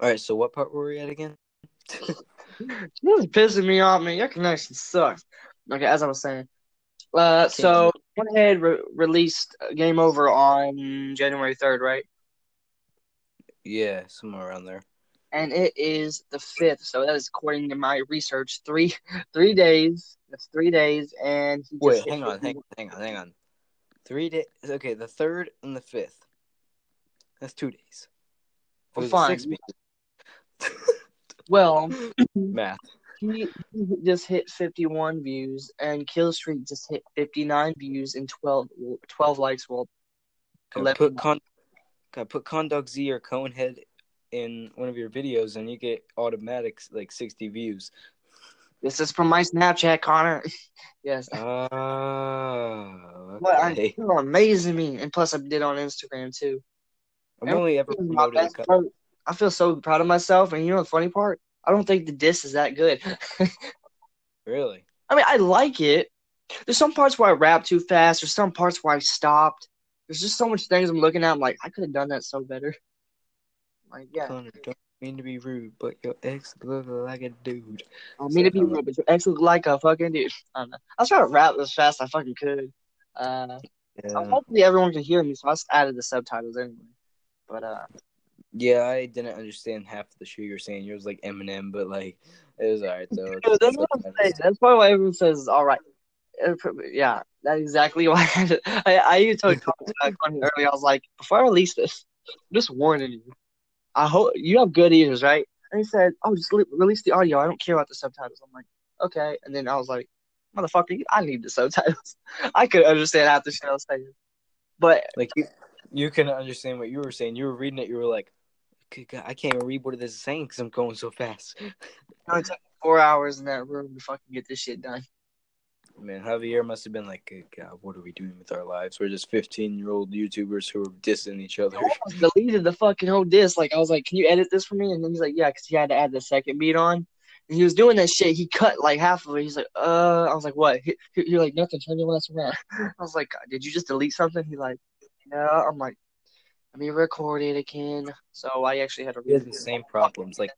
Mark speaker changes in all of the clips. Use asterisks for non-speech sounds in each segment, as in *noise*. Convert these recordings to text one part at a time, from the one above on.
Speaker 1: All right, so what part were we at again? *laughs*
Speaker 2: This is pissing me off, man. Your connection sucks. Okay, as I was saying. Uh, so one head re- released Game Over on January third, right?
Speaker 1: yeah, somewhere around there.
Speaker 2: And it is the fifth. So that is according to my research. Three *laughs* three days. That's three days, and
Speaker 1: Wait, hang on, hang on, hang on, hang on. Three days. Okay, the third and the fifth. That's two days.
Speaker 2: Well, fine.
Speaker 1: six-
Speaker 2: Well, *laughs*
Speaker 1: Math.
Speaker 2: he, just hit 51 views, and Killstreak just hit 59 views and 12, 12 likes. Well,
Speaker 1: I put con, I put ConDawgZ or Conehead in one of your videos, and you get automatic like sixty views.
Speaker 2: this is from my Snapchat, Conner. *laughs* yes.
Speaker 1: Ah,
Speaker 2: But I,
Speaker 1: okay.
Speaker 2: you're amazing me, and plus I did on Instagram too.
Speaker 1: I'm only ever
Speaker 2: my
Speaker 1: promoted.
Speaker 2: best. I feel so proud of myself, and you know the funny part? I don't think the diss is that good. *laughs*
Speaker 1: Really?
Speaker 2: I mean, I like it. There's some parts where I rap too fast. There's some parts where I stopped. There's just so much things I'm looking at. I'm like, I could have done that so better. *laughs* Like, yeah.
Speaker 1: Conner, don't mean to be rude, but your ex look like a dude.
Speaker 2: I don't mean to be rude, but your ex look like a fucking dude. *laughs* I don't know. I was trying to rap as fast as I fucking could. Uh,
Speaker 1: Yeah.
Speaker 2: hopefully everyone can hear me, so I just added the subtitles anyway. But uh,
Speaker 1: Yeah, I didn't understand half of the shit you were saying. Yours was like Eminem, but like it was alright though. *laughs*
Speaker 2: Dude, that's what I'm saying. That's probably why everyone says all right. Yeah, that's exactly *laughs* why. I, I, I even told Connie earlier. I was like, before I release this, I'm just warning you. I hope you have good ears, right? And he said, "Oh, just le- release the audio. I don't care about the subtitles." I'm like, "Okay." And then I was like, "Motherfucker, I need the subtitles. *laughs* I could understand half the shit I was saying." But
Speaker 1: Like you, you couldn't understand what you were saying. You were reading it. You were like, "Good God, I can't even read what this is saying because I'm going so fast. *laughs*
Speaker 2: it only took four hours in that room to fucking get this shit done.
Speaker 1: Man, Javier must have been like, "Good God, what are we doing with our lives? We're just 15 year old YouTubers who are dissing each other.
Speaker 2: I deleted the fucking whole disc. Like I was like, "Can you edit this for me?" And then he's like, "Yeah," because he had to add the second beat on. And he was doing that shit. He cut like half of it. He's like, "Uh," I was like, "What?" He, he, you're like, "Nothing. Turn your ass *laughs* around." I was like, "Did you just delete something?" He like, "Yeah." I'm like, "Let me record it again." So I actually had to.
Speaker 1: We have the same problems. Like,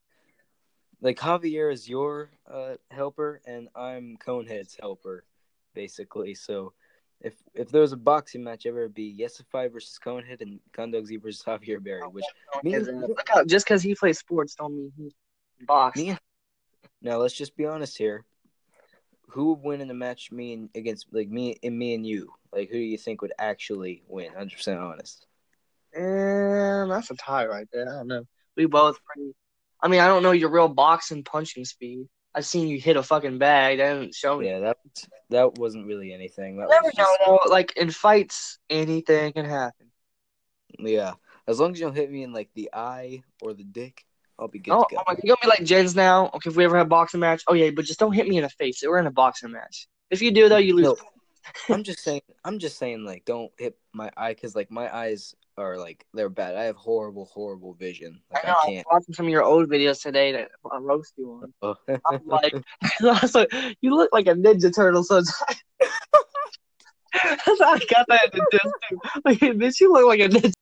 Speaker 1: like Javier is your uh, helper, and I'm Conehead's helper, basically. So, if if there was a boxing match ever, it'd be Yesify versus Conehead and ConDawgZ versus Javier Berry. Which me and-
Speaker 2: Look out, just because he plays sports don't mean he box.
Speaker 1: me. Now let's just be honest here. Who would win in the match? Me and against like me and me and you. Like, who do you think would actually win? Hundred percent honest.
Speaker 2: And that's a tie right there. I don't know. We both pretty. I mean, I don't know your real boxing punching speed. I've seen you hit a fucking bag. That didn't show me.
Speaker 1: Yeah, that that wasn't really anything. That
Speaker 2: never know
Speaker 1: just-.
Speaker 2: Like in fights, anything can happen.
Speaker 1: Yeah, as long as you don't hit me in like the eye or the dick, I'll be good
Speaker 2: Oh,
Speaker 1: to oh go.
Speaker 2: oh my, you gonna be like Jens now? Okay, if we ever have a boxing match, oh yeah, but just don't hit me in the face. We're in a boxing match. If you do though, you lose.
Speaker 1: No, I'm just saying. I'm just saying. Like, don't hit my eye because like my eyes are like they're bad. I have horrible, horrible vision. Like
Speaker 2: I know.
Speaker 1: I
Speaker 2: I was
Speaker 1: can't.
Speaker 2: watching some of your old videos today that I roast you on.
Speaker 1: Oh.
Speaker 2: I'm like, *laughs* I like, you look like a Ninja Turtle sometimes. *laughs* I got that in the. Like, bitch, you look like a Ninja